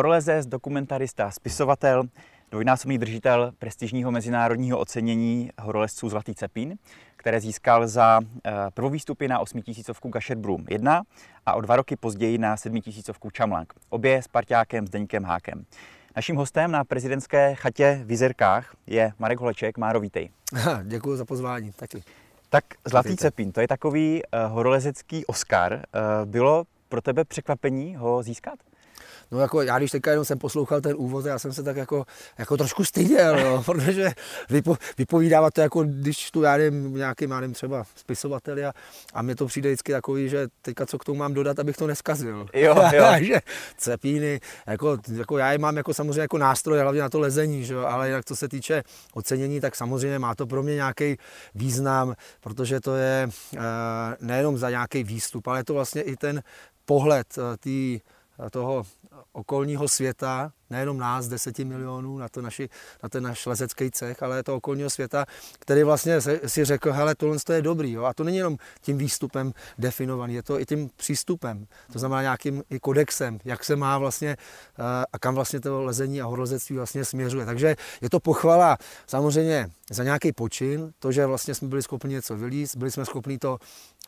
Horolezec, dokumentarista, spisovatel, dvojnásobný držitel prestižního mezinárodního ocenění horolezců Zlatý Cepín, které získal za eh, prvou výstupy na 8000 Gasher Broom 1 a o dva roky později na 7000 Čamlang. Obě s parťákem Zdeňkem Hákem. Naším hostem na prezidentské chatě v Izerkách je Marek Holeček. Máro, vítej. Děkuji za pozvání, taky. Tak Zlatý Vítejte. Cepín, to je takový uh, horolezecký Oscar. Uh, bylo pro tebe překvapení ho získat? No jako já když teďka jenom jsem poslouchal ten úvod, já jsem se tak jako, jako trošku styděl, jo, protože vypo, vypovídávat to jako když tu já nevím, nějaký má nevím, třeba spisovatel a, a mně to přijde vždycky takový, že teďka co k tomu mám dodat, abych to neskazil. Jo, jo. že cepíny, jako, jako já je mám jako samozřejmě jako nástroj, hlavně na to lezení, že jo, ale jinak co se týče ocenění, tak samozřejmě má to pro mě nějaký význam, protože to je e, nejenom za nějaký výstup, ale je to vlastně i ten pohled e, té toho okolního světa, nejenom nás, 10 milionů, na, to naši, na ten náš lezecký cech, ale to okolního světa, který vlastně si řekl, hele, tohle je dobrý. Jo? A to není jenom tím výstupem definovaný, je to i tím přístupem, to znamená nějakým i kodexem, jak se má vlastně eh, a kam vlastně to lezení a horolezectví vlastně směřuje. Takže je to pochvala samozřejmě za nějaký počin, to, že vlastně jsme byli schopni něco vylíst, byli jsme schopni to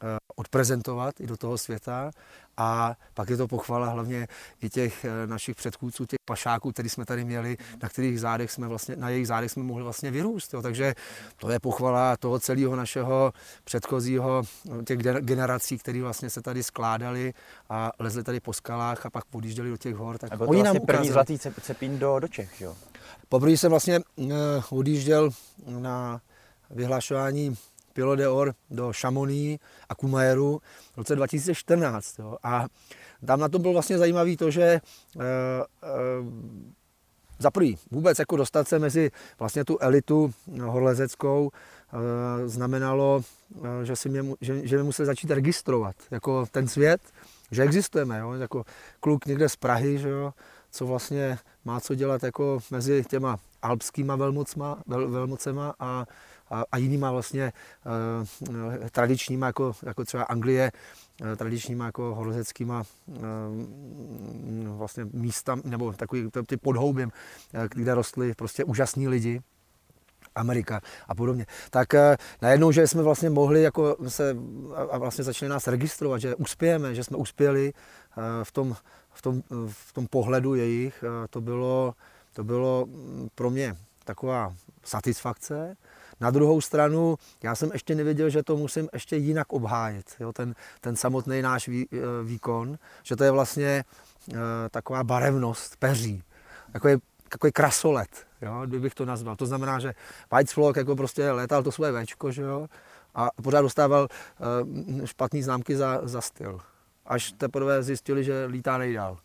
eh, odprezentovat i do toho světa a pak je to pochvala hlavně i těch eh, našich předchůdců, těch pašáků, který jsme tady měli, na kterých zádech jsme vlastně, na jejich zádech jsme mohli vlastně vyrůst. Jo. Takže to je pochvala toho celého našeho předchozího, těch generací, které vlastně se tady skládali a lezli tady po skalách a pak podjížděli do těch hor. Tak a byl to oni vlastně nám první zlatý cepín do, do Čech, jo? Poprvé jsem vlastně uh, odjížděl na vyhlašování Pilo d'Or do Chamonix a Kumajeru v roce 2014. Jo. A tam na to bylo vlastně zajímavé to, že e, e, za prvý vůbec jako dostat se mezi vlastně tu elitu horlezeckou e, znamenalo, že, si mě, že, že mě museli začít registrovat jako ten svět, že existujeme, jo, jako kluk někde z Prahy, že jo, co vlastně má co dělat jako mezi těma alpskýma velmocma, vel, velmocema a a, jinýma vlastně uh, tradičníma, jako, jako třeba Anglie, uh, tradičníma jako horozeckýma uh, vlastně místa, nebo takový ty podhoubím, kde rostly prostě úžasní lidi, Amerika a podobně. Tak najednou, že jsme vlastně mohli jako se a vlastně začali nás registrovat, že uspějeme, že jsme uspěli v tom, v tom, v tom pohledu jejich, to bylo, to bylo mm, pro mě taková satisfakce, na druhou stranu, já jsem ještě nevěděl, že to musím ještě jinak obhájit, jo, ten, ten samotný náš vý, eh, výkon, že to je vlastně e, taková barevnost peří, takový, takový krasolet, jo, kdybych to nazval. To znamená, že Weizflok jako prostě letal to své večko, že jo, a pořád dostával e, špatné známky za, za styl až teprve zjistili, že lítá nejdál.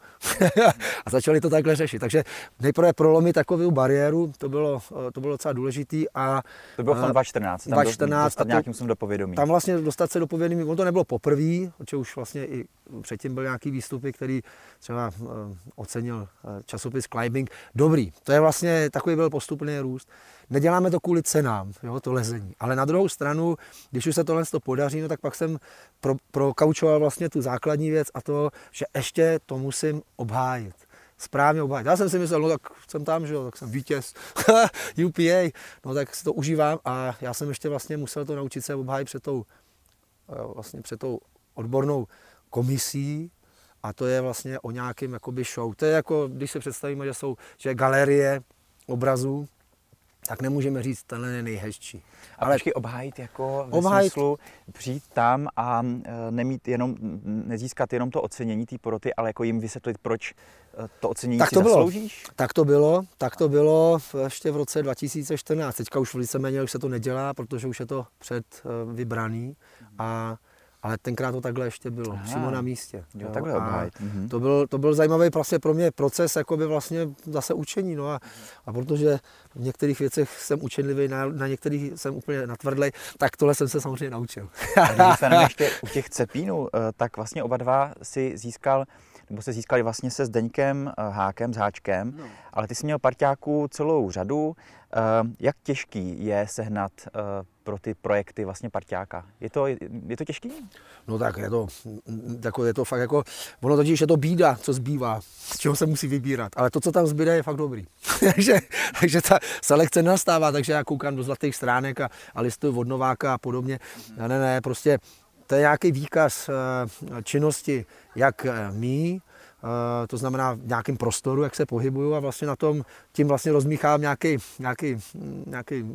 a začali to takhle řešit. Takže nejprve prolomit takovou bariéru, to bylo, to bylo docela důležité. A, to bylo v tom 2014, tam 2014 dostat nějakým způsobem do povědomí. Tam vlastně dostat se do povědomí, on to nebylo poprvé, protože už vlastně i předtím byl nějaký výstupy, který třeba uh, ocenil časopis Climbing. Dobrý, to je vlastně takový byl postupný růst. Neděláme to kvůli cenám, jo, to lezení. Ale na druhou stranu, když už se tohle to podaří, no tak pak jsem pro, prokaučoval vlastně tu základní věc a to, že ještě to musím obhájit správně obhájit. Já jsem si myslel, no tak jsem tam, že jo, tak jsem vítěz, UPA, no tak si to užívám a já jsem ještě vlastně musel to naučit se obhájit před tou, eh, vlastně před tou odbornou komisí, a to je vlastně o nějakém jakoby show. To je jako, když se představíme, že jsou že galerie obrazů, tak nemůžeme říct, tenhle je nejhezčí. Ale počkej, obhájit jako ve obhájit... smyslu přijít tam a e, nemít jenom, nezískat jenom to ocenění té poroty, ale jako jim vysvětlit, proč e, to ocenění tak to si bylo. zasloužíš? Tak to bylo, tak to bylo ještě v roce 2014. Teďka už víceméně už se to nedělá, protože už je to před e, vybraný a ale tenkrát to takhle ještě bylo, Aha. přímo na místě. Jo, takhle obhájit. Mhm. To byl, to byl zajímavý vlastně pro mě proces jakoby vlastně zase učení. No a, a protože v některých věcech jsem učenlivý, na, na některých jsem úplně natvrdlej, tak tohle jsem se samozřejmě naučil. a když ještě u těch cepínů, eh, tak vlastně oba dva si získal nebo se získali vlastně se Zdeňkem eh, Hákem, s Háčkem, no. ale ty jsi měl parťáků celou řadu. Eh, jak těžký je sehnat pro ty projekty vlastně parťáka? Je to, je to těžký? No tak je to, jako je to fakt jako, ono totiž je to bída, co zbývá, z čeho se musí vybírat, ale to, co tam zbyde, je fakt dobrý. takže, takže ta selekce nastává, takže já koukám do zlatých stránek a, a listuju od Nováka a podobně. Ne, ne, ne, prostě to je nějaký výkaz eh, činnosti, jak eh, mý, eh, to znamená v nějakém prostoru, jak se pohybuju a vlastně na tom tím vlastně rozmíchám nějaký, nějaký, nějaký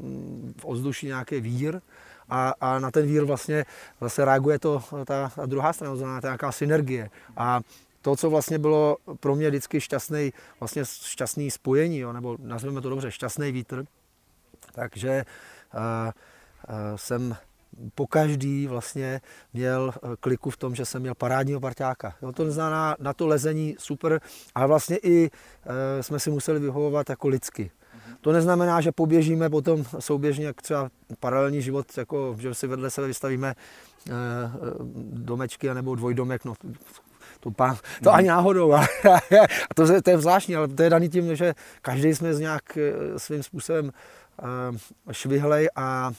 ozduší, nějaký vír a, a na ten vír vlastně zase reaguje to ta, ta druhá strana, to znamená ta nějaká synergie. A to, co vlastně bylo pro mě vždycky šťastný, vlastně šťastný spojení, jo, nebo nazveme to dobře, šťastný vítr, takže uh, uh, jsem po každý vlastně měl eh, kliku v tom, že jsem měl parádního parťáka. Jo, to znamená na to lezení super, ale vlastně i e, jsme si museli vyhovovat jako lidsky. To neznamená, že poběžíme potom souběžně, jak třeba paralelní život, jako, že si vedle sebe vystavíme e, domečky nebo dvojdomek, no, to, pán, to ani náhodou. A to, to je zvláštní, ale to je daný tím, že každý jsme z nějak svým způsobem švihlej a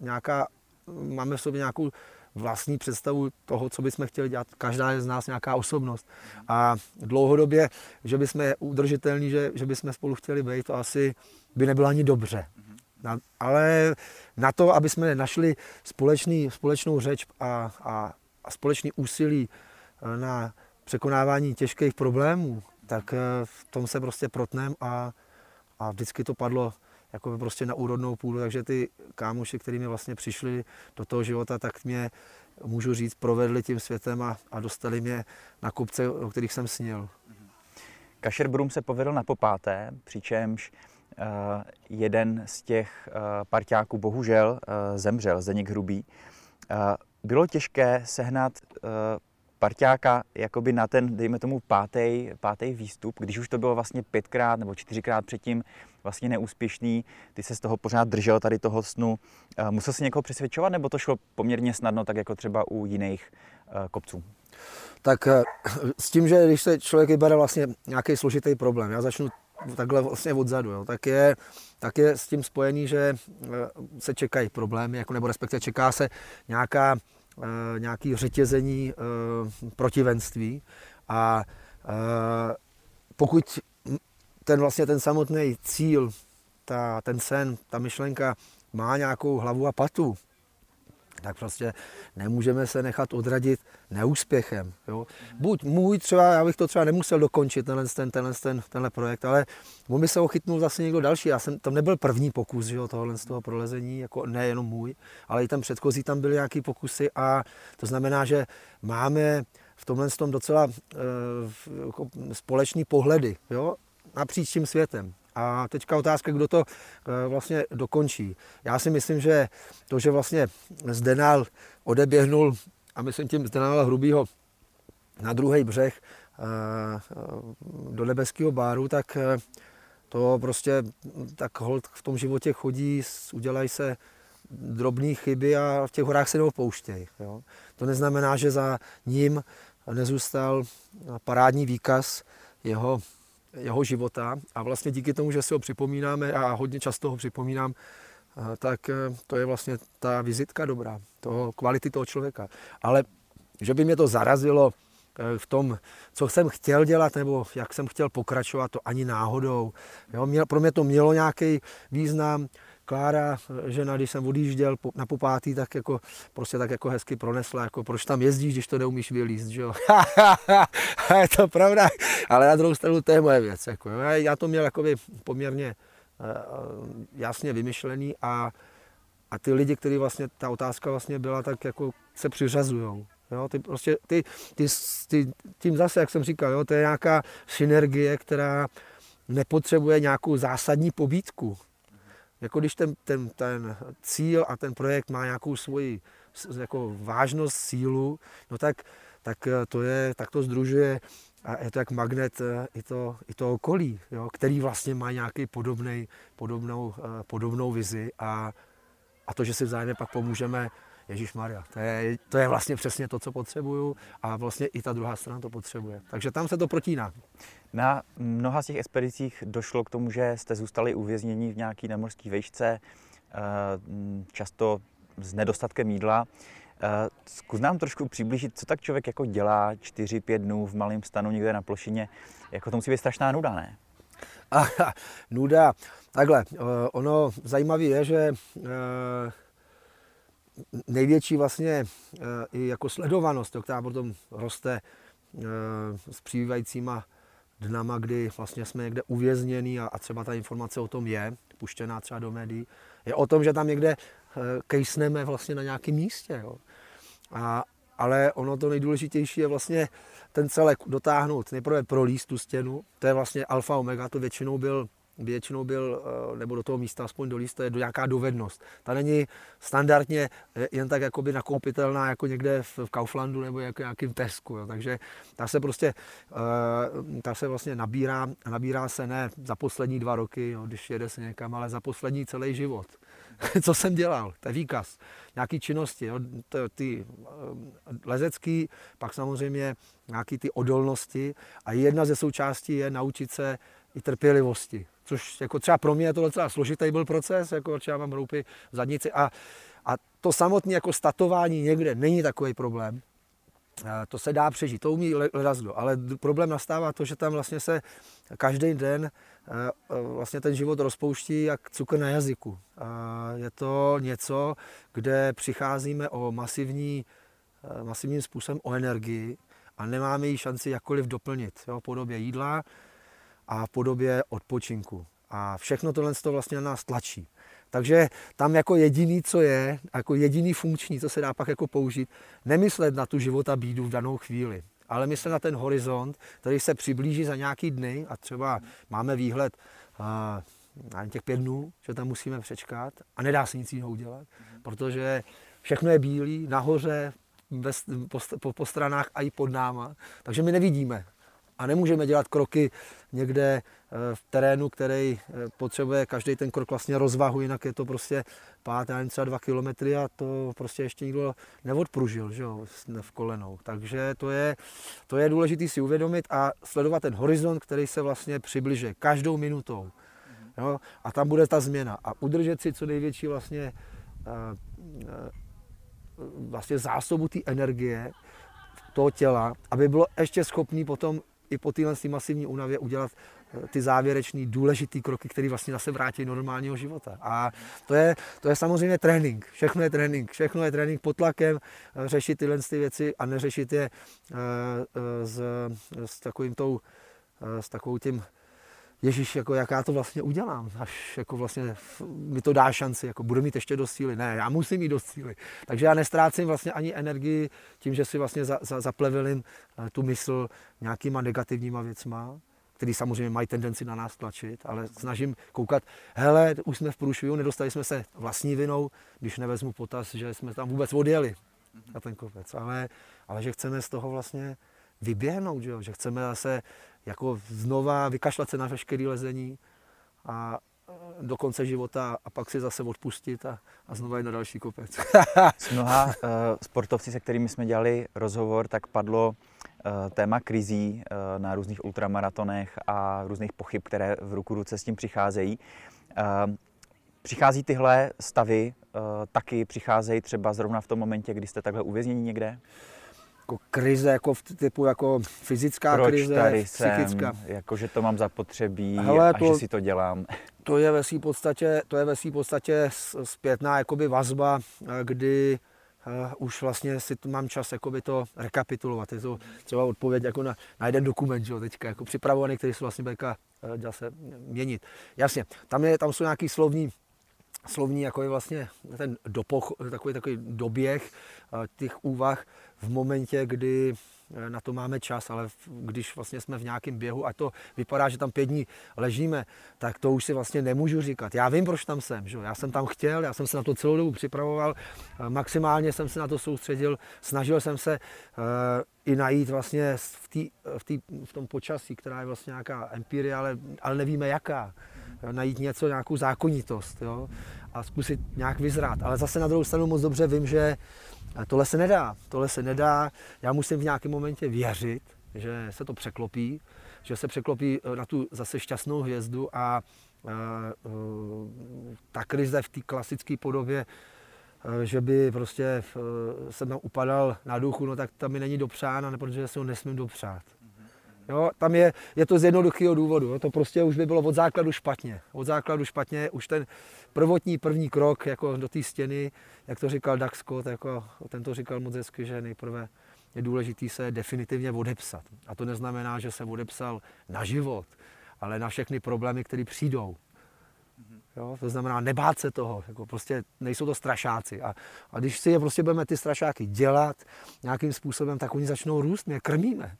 nějaká máme v sobě nějakou vlastní představu toho, co bychom chtěli dělat. Každá je z nás nějaká osobnost. A dlouhodobě, že bychom udržitelní, že, že bychom spolu chtěli být, to asi by nebylo ani dobře. Na, ale na to, aby jsme našli společný, společnou řeč a, a, a společný úsilí eh, na překonávání těžkých problémů, tak eh, v tom se prostě protnem a, a vždycky to padlo jako prostě na úrodnou půdu, takže ty kámoši, kteří mi vlastně přišli do toho života, tak mě, můžu říct, provedli tím světem a, a dostali mě na kopce, o kterých jsem snil. Kašerbrum se povedl na popáté, přičemž uh, jeden z těch uh, parťáků bohužel uh, zemřel, Zdeněk Hrubý. Bylo těžké sehnat parťáka jakoby na ten, dejme tomu, pátý, pátý výstup, když už to bylo vlastně pětkrát nebo čtyřikrát předtím vlastně neúspěšný, ty se z toho pořád držel tady toho snu. Eh, musel si někoho přesvědčovat, nebo to šlo poměrně snadno, tak jako třeba u jiných eh, kopců? Tak eh, s tím, že když se člověk vybere vlastně nějaký složitý problém, já začnu takhle vlastně odzadu, jo, tak, je, tak je s tím spojený, že se čekají problémy, jako, nebo respektive čeká se nějaká nějaké řetězení eh, protivenství. A eh, pokud ten vlastně ten samotný cíl, ta, ten sen, ta myšlenka má nějakou hlavu a patu, tak prostě nemůžeme se nechat odradit neúspěchem. Jo. Buď můj třeba, já bych to třeba nemusel dokončit, tenhle, ten, tenhle, ten, tenhle projekt, ale on by se ho chytnul zase někdo další. Já jsem, to nebyl první pokus jo, tohohle z toho prolezení, jako nejenom můj, ale i ten předchozí tam byly nějaké pokusy a to znamená, že máme v tomhle tom docela e, společný pohledy jo, napříč tím světem. A teďka otázka, kdo to eh, vlastně dokončí. Já si myslím, že to, že vlastně Zdenal odeběhnul, a myslím tím Zdenala Hrubýho, na druhý břeh eh, do nebeského báru, tak eh, to prostě tak hold v tom životě chodí, udělají se drobné chyby a v těch horách se neopouštějí. Jo. To neznamená, že za ním nezůstal parádní výkaz jeho jeho života a vlastně díky tomu, že si ho připomínáme a hodně často ho připomínám, eh, tak eh, to je vlastně ta vizitka dobrá, toho kvality toho člověka. Ale že by mě to zarazilo eh, v tom, co jsem chtěl dělat nebo jak jsem chtěl pokračovat, to ani náhodou. Jo, pro mě to mělo nějaký význam, Klára, žena, když jsem odjížděl na popátý, tak jako, prostě tak jako hezky pronesla, jako proč tam jezdíš, když to neumíš vylíst, že jo. je to pravda, ale na druhou stranu to je moje věc. Jako, já to měl jakoby poměrně eh, jasně vymyšlený a, a ty lidi, kteří vlastně, ta otázka vlastně byla, tak jako se přiřazujou. Jo, ty prostě, ty, ty, ty, tím zase, jak jsem říkal, jo, to je nějaká synergie, která nepotřebuje nějakou zásadní pobídku. Jako když ten, ten, ten cíl a ten projekt má nějakou svoji jako vážnost, sílu, no tak, tak eh, to je, tak to združuje a je to jak magnet eh, i to, i to okolí, jo, který vlastně má nějaký podobnej, podobnou, eh, podobnou vizi a, a to, že si vzájemně pak pomůžeme, Ježíš Maria, to je, to je vlastně přesně to, co potřebuju a vlastně i ta druhá strana to potřebuje. Takže tam se to protíná. Na mnoha z těch expedicích došlo k tomu, že jste zůstali uvězněni v nějaké namorské vejšce, eh, často s nedostatkem jídla. Eh, zkus nám trošku přiblížit, co tak člověk jako dělá 4-5 dnů v malém stanu někde na plošině. Jako to musí být strašná nuda, ne? Aha, nuda. Takhle, eh, ono zajímavé je, že největší vlastně i jako sledovanost, která potom roste s přibývajícíma dnama, kdy vlastně jsme někde uvězněni a, a třeba ta informace o tom je, puštěná třeba do médií, je o tom, že tam někde eh, kejsneme vlastně na nějakém místě. Jo. A, ale ono to nejdůležitější je vlastně ten celek dotáhnout, nejprve prolíst tu stěnu, to je vlastně alfa omega, to většinou byl většinou byl, eh, nebo do toho místa aspoň do to je nějaká dovednost. Ta není standardně eh, jen tak jakoby nakoupitelná jako někde v Kauflandu nebo jako nějakým Tesku. Jo. Takže ta se prostě, eh, ta se vlastně nabírá, nabírá se ne za poslední dva roky, jo, když jede se někam, ale za poslední celý život. Co jsem dělal, to je výkaz. Nějaký činnosti, jo, ty lezecký, pak samozřejmě nějaký ty odolnosti a jedna ze součástí je naučit se i trpělivosti což jako třeba pro mě je to docela složitý byl proces, jako třeba mám roupy v zadnici a, a to samotné jako statování někde není takový problém, to se dá přežít, to umí Ledazdo, ale problém nastává to, že tam vlastně se každý den vlastně ten život rozpouští jak cukr na jazyku. Je to něco, kde přicházíme o masivní, masivním způsobem o energii a nemáme ji šanci jakkoliv doplnit jo, v podobě jídla, a v podobě odpočinku. A všechno tohle to vlastně na nás tlačí. Takže tam jako jediný, co je, jako jediný funkční, co se dá pak jako použít, nemyslet na tu života bídu v danou chvíli, ale myslet na ten horizont, který se přiblíží za nějaký dny a třeba máme výhled na těch pět dnů, že tam musíme přečkat a nedá se nic jiného udělat, protože všechno je bílý, nahoře, po, po, po stranách a i pod náma, takže my nevidíme a nemůžeme dělat kroky někde eh, v terénu, který eh, potřebuje každý ten krok vlastně rozvahu, jinak je to prostě pát, já třeba dva kilometry a to prostě ještě nikdo neodpružil že jo, v kolenou. Takže to je, to je důležité si uvědomit a sledovat ten horizont, který se vlastně přibližuje každou minutou. Jo? A tam bude ta změna. A udržet si co největší vlastně, eh, vlastně zásobu té energie, toho těla, aby bylo ještě schopný potom i po téhle masivní únavě udělat eh, ty závěrečné důležité kroky, které vlastně zase vrátí do normálního života. A to je, to je samozřejmě trénink. Všechno je trénink. Všechno je trénink pod tlakem, eh, řešit tyhle ty věci a neřešit je eh, s, s takovým tou, s takovou tím Ježíš, jako jaká to vlastně udělám, až jako vlastně mi to dá šanci, jako budu mít ještě dost síly. Ne, já musím mít dost síly. Takže já nestrácím vlastně ani energii tím, že si vlastně za, za, zaplevelím eh, tu mysl nějakýma negativníma věcma, který samozřejmě mají tendenci na nás tlačit, ale snažím koukat, hele, už jsme v průšvihu, nedostali jsme se vlastní vinou, když nevezmu potaz, že jsme tam vůbec odjeli na ten kopec, ale, ale že chceme z toho vlastně vyběhnout, že, jo? že chceme zase jako znova vykašlat se na veškeré lezení a do konce života a pak si zase odpustit a, a znova jít na další kopec. S mnoha uh, sportovci, se kterými jsme dělali rozhovor, tak padlo uh, téma krizí uh, na různých ultramaratonech a různých pochyb, které v ruku ruce s tím přicházejí. Uh, přichází tyhle stavy, uh, taky přicházejí třeba zrovna v tom momentě, kdy jste takhle uvězněni někde? Jako krize, jako v typu jako fyzická Proč krize, tady psychická. Jsem, jako že to mám zapotřebí Hele, a to, že si to dělám. To je ve svým podstatě, to je ve podstatě zpětná jakoby vazba, eh, kdy uh, už vlastně si tu mám čas jakoby to rekapitulovat. Je to třeba odpověď jako na, na jeden dokument, že jo, teďka jako připravovaný, který se vlastně bude uh, se měnit. Jasně, tam, je, tam jsou nějaký slovní slovní, jako je vlastně ten dopoch, takový, takový doběh těch úvah v momentě, kdy eh, na to máme čas, ale když vlastně jsme v nějakém běhu a to vypadá, že tam pět dní ležíme, tak to už si vlastně nemůžu říkat. Já vím, proč tam jsem. Že? Já jsem tam chtěl, já jsem se na to celou dobu připravoval, maximálně jsem se na to soustředil, snažil jsem se uh, i najít vlastně v, tý, v, tý, v tom počasí, která je vlastně nějaká empirie, ale, ale nevíme jaká jo, najít něco, nějakou zákonitost jo, a zkusit nějak vyzrát. Ale zase na druhou stranu moc dobře vím, že tohle se nedá. Tohle se nedá. Já musím v nějakém momentě věřit, že se to překlopí, že se překlopí eh, na tu zase šťastnou hvězdu a uh, uh, ta krize v té klasické podobě že by prostě se tam upadal na duchu, no tak tam mi není dopřána, protože se ho nesmím dopřát. Jo, tam je, je to z jednoduchého důvodu. Jo. To prostě už by bylo od základu špatně. Od základu špatně už ten prvotní první krok jako do té stěny, jak to říkal Doug Scott, jako, ten to říkal moc hezky, že nejprve je důležité se definitivně odepsat. A to neznamená, že se odepsal na život, ale na všechny problémy, které přijdou. Jo, to znamená nebát se toho, jako prostě nejsou to strašáci. A, a když si je prostě budeme ty strašáky dělat nějakým způsobem, tak oni začnou růst, my je krmíme.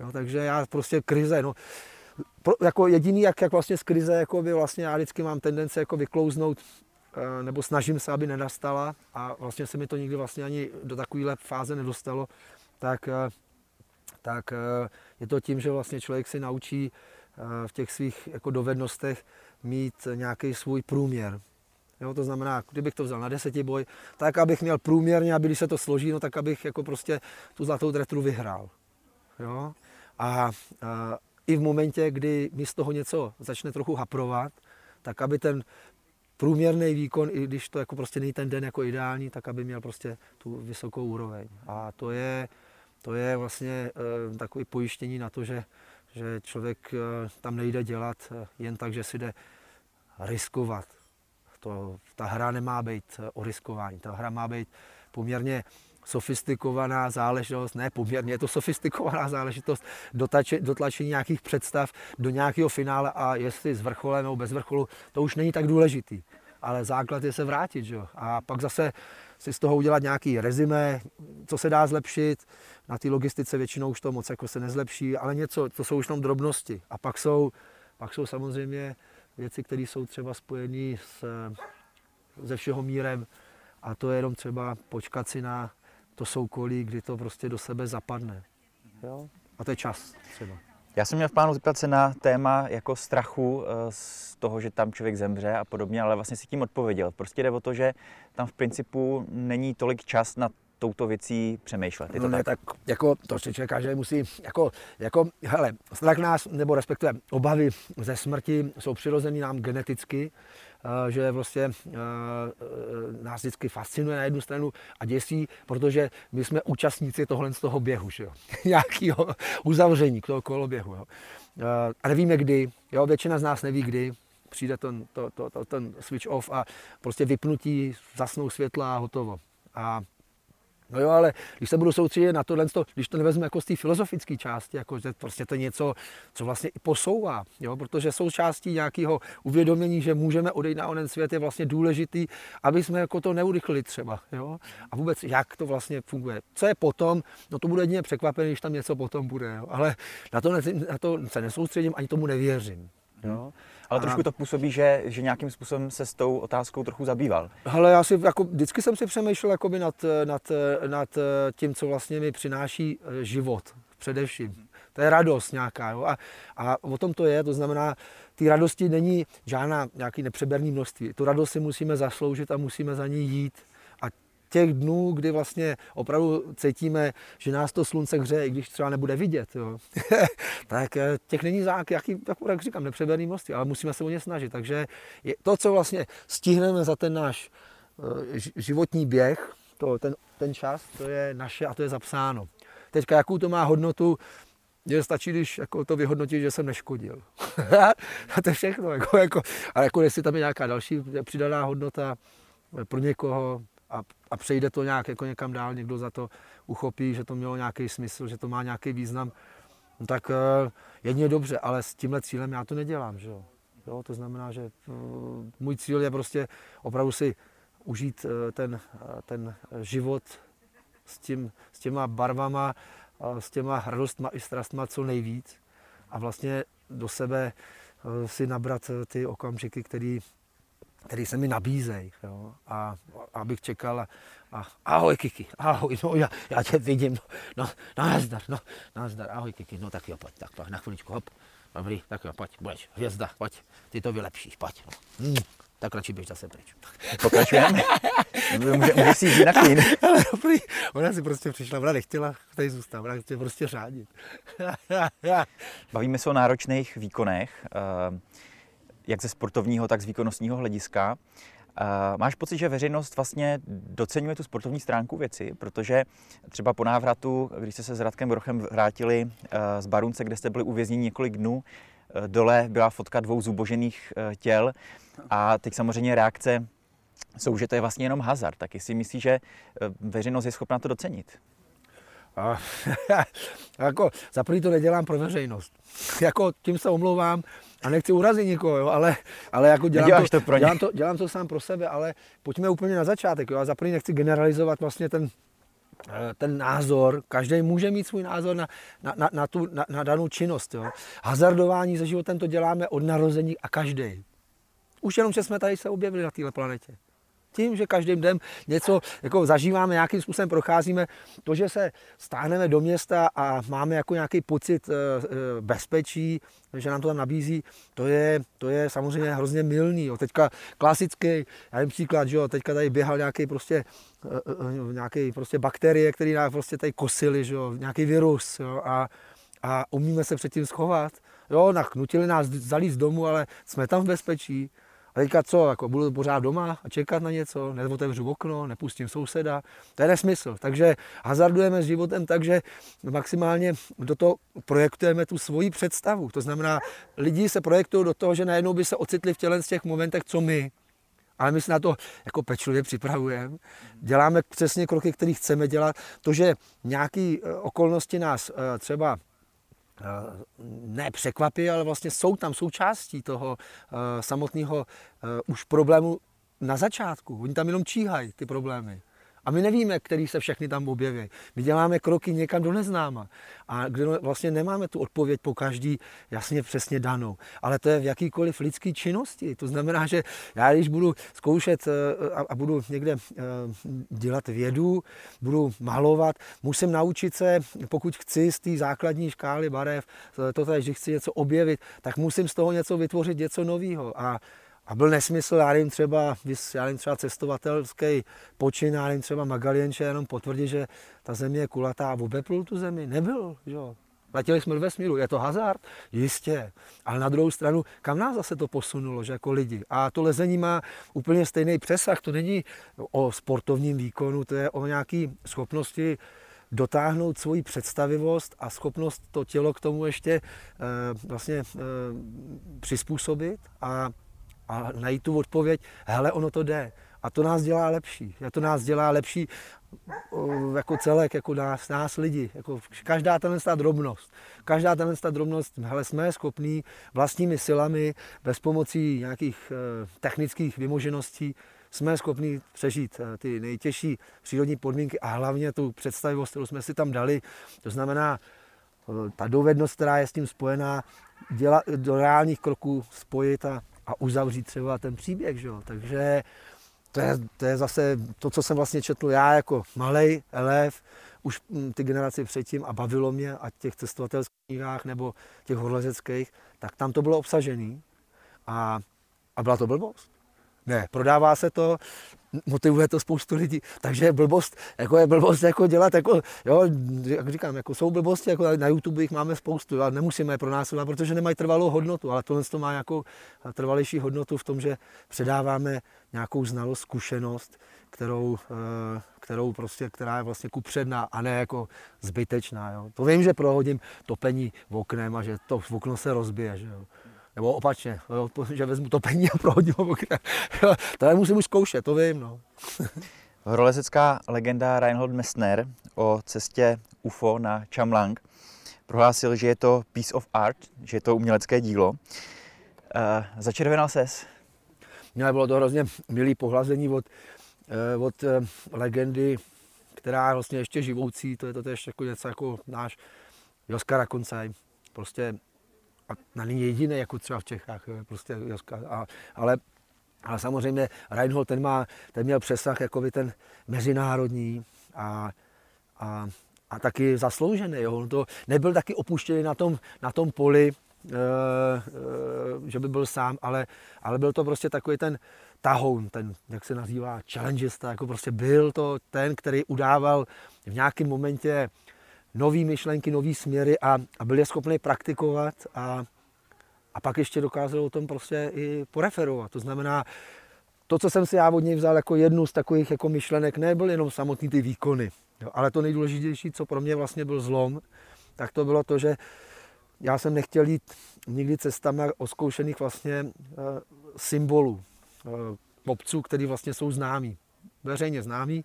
Jo, takže já prostě krize, no, pro, jako jediný, jak, jak vlastně z krize, jako by vlastně já vždycky mám tendence jako vyklouznout, eh, nebo snažím se, aby nenastala a vlastně se mi to nikdy vlastně ani do takovéhle fáze nedostalo, tak, eh, tak eh, je to tím, že vlastně člověk si naučí v těch svých jako dovednostech mít nějaký svůj průměr. Jo, to znamená, kdybych to vzal na deseti boj, tak abych měl průměrně, aby když se to složí, no tak abych jako prostě tu zlatou tretru vyhrál. Jo? A, a i v momentě, kdy mi z toho něco začne trochu haprovat, tak aby ten průměrný výkon, i když to jako prostě není ten den jako ideální, tak aby měl prostě tu vysokou úroveň. A to je, to je vlastně e, takový pojištění na to, že, že člověk e, tam nejde dělat e, jen tak, že si jde riskovat. To, ta hra nemá být o riskování, ta hra má být poměrně sofistikovaná záležitost, ne poměrně, je to sofistikovaná záležitost dotače, dotlačení nějakých představ do nějakého finále a jestli s vrcholem nebo bez vrcholu, to už není tak důležitý. Ale základ je se vrátit, že? A pak zase si z toho udělat nějaký rezime, co se dá zlepšit. Na té logistice většinou už to moc jako se nezlepší, ale něco, to jsou už jenom drobnosti. A pak jsou, pak jsou samozřejmě věci, které jsou třeba spojené se všeho mírem a to je jenom třeba počkat si na to soukolí, kdy to prostě do sebe zapadne. Jo? A to je čas třeba. Já jsem měl v plánu zeptat se na téma jako strachu eh, z toho, že tam člověk zemře a podobně, ale vlastně si tím odpověděl. Prostě jde o to, že tam v principu není tolik čas na touto věcí přemýšlet. Je to no tak? ne, tak jako to si člověk že musí, jako, jako, hele, strach nás, nebo respektive obavy ze smrti jsou přirozený nám geneticky, že vlastně eh, nás vždycky fascinuje na jednu stranu a děsí, protože my jsme účastníci tohle z toho běhu, že jo? nějakého uzavření toho koloběhu. Jo? A nevíme kdy, jo? většina z nás neví kdy, přijde ten, to, to, to, ten switch off a prostě vypnutí, zasnou světla a hotovo. A No jo, ale když se budu soustředit na tohle, když to nevezmu jako z té filozofické části, jako že prostě to je něco, co vlastně i posouvá, jo, protože součástí nějakého uvědomění, že můžeme odejít na onen svět, je vlastně důležitý, aby jsme jako to neurychlili třeba, jo, a vůbec jak to vlastně funguje. Co je potom, no to bude jedině překvapený, když tam něco potom bude, jo, ale na to, ne, na to se nesoustředím, ani tomu nevěřím. Jo. Ale trošku to působí, že, že nějakým způsobem se s tou otázkou trochu zabýval. Ale já si, jako, vždycky jsem si přemýšlel jakoby nad, nad, nad tím, co vlastně mi přináší eh, život především. To je radost nějaká. Jo? A, a o tom to je, to znamená, ty radosti není žádná nějaký nepřeberný množství. Tu radost si musíme zasloužit a musíme za ní jít těch dnů, kdy vlastně opravdu cítíme, že nás to slunce hřeje, i když třeba nebude vidět, jo. tak eh, těch není zák, jaký, jak říkám, nepřeberný mosty, ale musíme se o ně snažit. Takže je to, co vlastně stihneme za ten náš eh, životní běh, to, ten, ten čas, to je naše a to je zapsáno. Teďka, jakou to má hodnotu, že stačí, když jako to vyhodnotit, že jsem neškodil. a to je všechno. Jako, jako, ale jako jestli tam je nějaká další přidaná hodnota pro někoho, a, a přejde to nějak jako někam dál, někdo za to uchopí, že to mělo nějaký smysl, že to má nějaký význam, no tak uh, jedině dobře, ale s tímhle cílem já to nedělám, že jo. jo to znamená, že uh, můj cíl je prostě opravdu si užít uh, ten, ten život s, tím, s těma barvama, s těma radostma i strastma co nejvíc a vlastně do sebe si nabrat ty okamžiky, které který se mi nabízejí. Jo? A abych čekal a, a ahoj Kiki, ahoj, no já, já tě vidím, no, no nazdar, no nazdar, ahoj Kiki, no tak jo, pojď, tak na chviličku, hop, Dobrý, tak jo, pojď, budeš, hvězda, pojď, ty to vylepšíš, pojď. Hmm, tak radši běž zase pryč. Pokračujeme? může, může si jít na klín. Ale dobrý, ona si prostě přišla, ona nechtěla tady zůstat, ona chtěla prostě řádit. Bavíme se o náročných výkonech, eh, jak ze sportovního, tak z výkonnostního hlediska. Uh, máš pocit, že veřejnost vlastně docenuje tu sportovní stránku věci, protože třeba po návratu, když jste se s Radkem Brochem vrátili uh, z Barunce, kde jste byli uvězněni několik dnů, uh, dole byla fotka dvou zubožených těl a teď samozřejmě reakce jsou, že to je vlastně jenom hazard. Tak jestli myslíš, že veřejnost je schopná to docenit? A, jako, za prvý to nedělám pro veřejnost. jako, tím se omlouvám a nechci urazit nikoho, jo, ale, ale jako dělám to, to pro dělám, to, dělám to sám pro sebe, ale pojďme úplně na začátek. Jo. A za prvý nechci generalizovat vlastně ten, eh, ten názor, každý může mít svůj názor na, na, na, na, tu, na, na danou činnost. Jo. Hazardování se životem to děláme od narození a každý. Už jenom, že jsme tady se objevili na této planetě tím, že každým dnem něco jako zažíváme, nějakým způsobem procházíme, to, že se stáhneme do města a máme jako nějaký pocit eh, eh, bezpečí, že nám to tam nabízí, to je, to je samozřejmě hrozně milný. Jo. Teďka klasický, já jim příklad, že jo, teďka tady běhal nějaký prostě, eh, nějaký prostě bakterie, které nás prostě tady kosily, že jo, nějaký virus jo, a, a umíme se předtím schovat. Jo, nachnutili nás zalít z domu, ale jsme tam v bezpečí. A teďka co, jako budu pořád doma a čekat na něco, neotevřu okno, nepustím souseda, to je nesmysl. Takže hazardujeme s životem tak, že maximálně do toho projektujeme tu svoji představu. To znamená, lidi se projektují do toho, že najednou by se ocitli v těle z těch momentech, co my. Ale my se na to jako pečlivě připravujeme. Děláme přesně kroky, které chceme dělat. To, že nějaké eh, okolnosti nás eh, třeba ne překvapí, ale vlastně jsou tam součástí toho eh, samotného eh, už problému na začátku. Oni tam jenom číhají ty problémy. A my nevíme, který se všechny tam objeví. My děláme kroky někam do neznáma. A kde vlastně nemáme tu odpověď po každý jasně přesně danou. Ale to je v jakýkoliv lidské činnosti. To znamená, že já když budu zkoušet eh, a budu někde eh, dělat vědu, budu malovat, musím naučit se, pokud chci z té základní škály barev, to tady, že chci něco objevit, tak musím z toho něco vytvořit, něco nového. A a byl nesmysl, já nevím, třeba, já nevím, třeba cestovatelský počin, já nevím, třeba Magalienče jenom potvrdit, že ta země je kulatá a obeplul tu zemi. Nebyl, že jo. Letěli jsme do vesmíru, je to hazard? Jistě. Ale na druhou stranu, kam nás zase to posunulo, že jako lidi? A to lezení má úplně stejný přesah. To není o sportovním výkonu, to je o nějaké schopnosti dotáhnout svoji představivost a schopnost to tělo k tomu ještě e, vlastně e, přizpůsobit a a najít tu odpověď, hele, ono to jde. A to nás dělá lepší. A to nás dělá lepší jako celek, jako nás, nás lidi. Jako každá ta drobnost. Každá ta drobnost, hele, jsme schopní vlastními silami, bez pomocí nějakých eh, technických vymožeností, jsme schopni přežít eh, ty nejtěžší přírodní podmínky a hlavně tu představivost, kterou jsme si tam dali. To znamená, eh, ta dovednost, která je s tím spojená, dělat, do reálních kroků spojit a a uzavřít třeba ten příběh. Že jo? Takže to je, to je zase to, co jsem vlastně četl já jako malý elev, už hm, ty generace předtím a bavilo mě, ať těch cestovatelských knihách nebo těch horlezeckých, tak tam to bylo obsažené a, a byla to blbost. Ne, prodává se to, motivuje to spoustu lidí, takže je blbost, jako je blbost jako dělat, jako, jo, jak říkám, jako jsou blbosti, jako na YouTube jich máme spoustu a nemusíme je pronásledovat, protože nemají trvalou hodnotu, ale tohle to má nějakou trvalější hodnotu v tom, že předáváme nějakou znalost, zkušenost, kterou, eh, kterou prostě, která je vlastně kupředná a ne jako zbytečná. Jo. To vím, že prohodím topení v oknem a že to v okno se rozbije. Že jo. Nebo opačně, jo, že vezmu topení a prohodím ho To musím už zkoušet, to vím. No. Horolezecká legenda Reinhold Messner o cestě UFO na Chamlang prohlásil, že je to piece of art, že je to umělecké dílo. Uh, začervenal ses? Mně bylo to hrozně milý pohlazení od, uh, od uh, legendy, která je vlastně ještě živoucí, to je to tež jako něco jako náš Joskara Koncaj. Prostě a není jediný, jako třeba v Čechách, prostě a, ale ale samozřejmě Reinhold ten, má, ten měl přesah jako ten mezinárodní a, a, a taky zasloužený. Jo. On to nebyl taky opuštěný na tom, na tom poli, že by byl sám, ale, ale byl to prostě takový ten tahoun, ten, jak se nazývá, challengista, jako prostě byl to ten, který udával v nějakém momentě nové myšlenky, nové směry a, a byl je schopný praktikovat a, a pak ještě dokázal o tom prostě i poreferovat. To znamená, to, co jsem si já od něj vzal jako jednu z takových jako myšlenek, nebyl jenom samotný ty výkony, jo, ale to nejdůležitější, co pro mě vlastně byl zlom, tak to bylo to, že já jsem nechtěl jít nikdy cestami oskoušených vlastně uh, symbolů, uh, obců, který vlastně jsou známí, veřejně známí,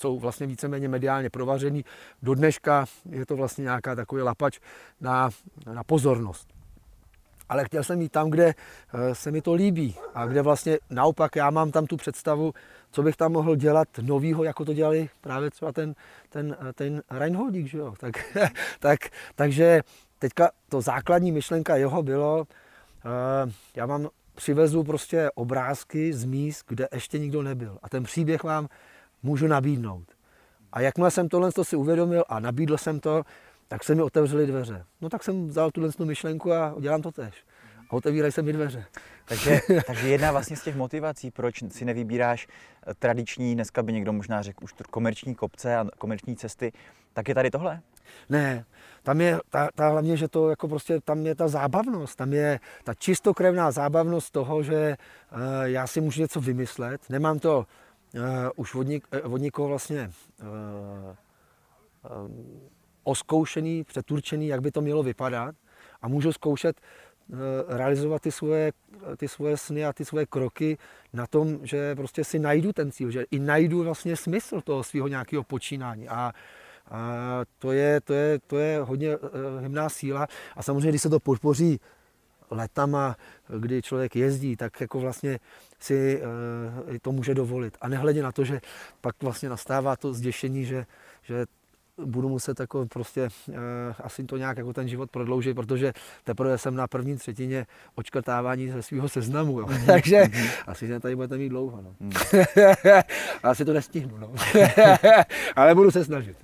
jsou vlastně víceméně mediálně provařený. Do dneška je to vlastně nějaká takový lapač na, na pozornost. Ale chtěl jsem jít tam, kde eh, se mi to líbí a kde vlastně naopak já mám tam tu představu, co bych tam mohl dělat novýho, jako to dělali právě třeba ten, ten, eh, ten Reinholdík, že jo? Tak, tak, takže teďka to základní myšlenka jeho bylo, uh, já vám přivezu prostě obrázky z míst, kde ještě nikdo nebyl. A ten příběh vám můžu nabídnout. A jakmile jsem tohle to si uvědomil a nabídl jsem to, tak se mi otevřely dveře. No tak jsem vzal tuhle myšlenku a dělám to tež. A otevírají se mi dveře. Takže, takže jedna vlastně z těch motivací, proč si nevybíráš eh, tradiční, dneska by někdo možná řekl už komerční kopce a komerční cesty, tak je tady tohle? Ne, tam je ta, ta hlavně, že to jako prostě, tam je ta zábavnost, tam je ta čistokrevná zábavnost toho, že uh, já si můžu něco vymyslet, nemám to uh, už od, od nikoho vlastně uh, um, oskoušený, přeturčený, jak by to mělo vypadat a můžu zkoušet realizovat ty svoje, ty svoje sny a ty svoje kroky na tom, že prostě si najdu ten cíl, že i najdu vlastně smysl toho svého nějakého počínání. A a to je, to je, to je hodně hymná síla. A samozřejmě, když se to podpoří letama, kdy člověk jezdí, tak jako vlastně si uh, to může dovolit. A nehledě na to, že pak vlastně nastává to zděšení, že, že budu muset jako prostě uh, asi to nějak jako ten život prodloužit, protože teprve jsem na první třetině očkrtávání ze svého seznamu. Jo. Mm-hmm. Takže mm-hmm. asi že tady budete mít dlouho. No. Mm. asi to nestihnu. No. Ale budu se snažit.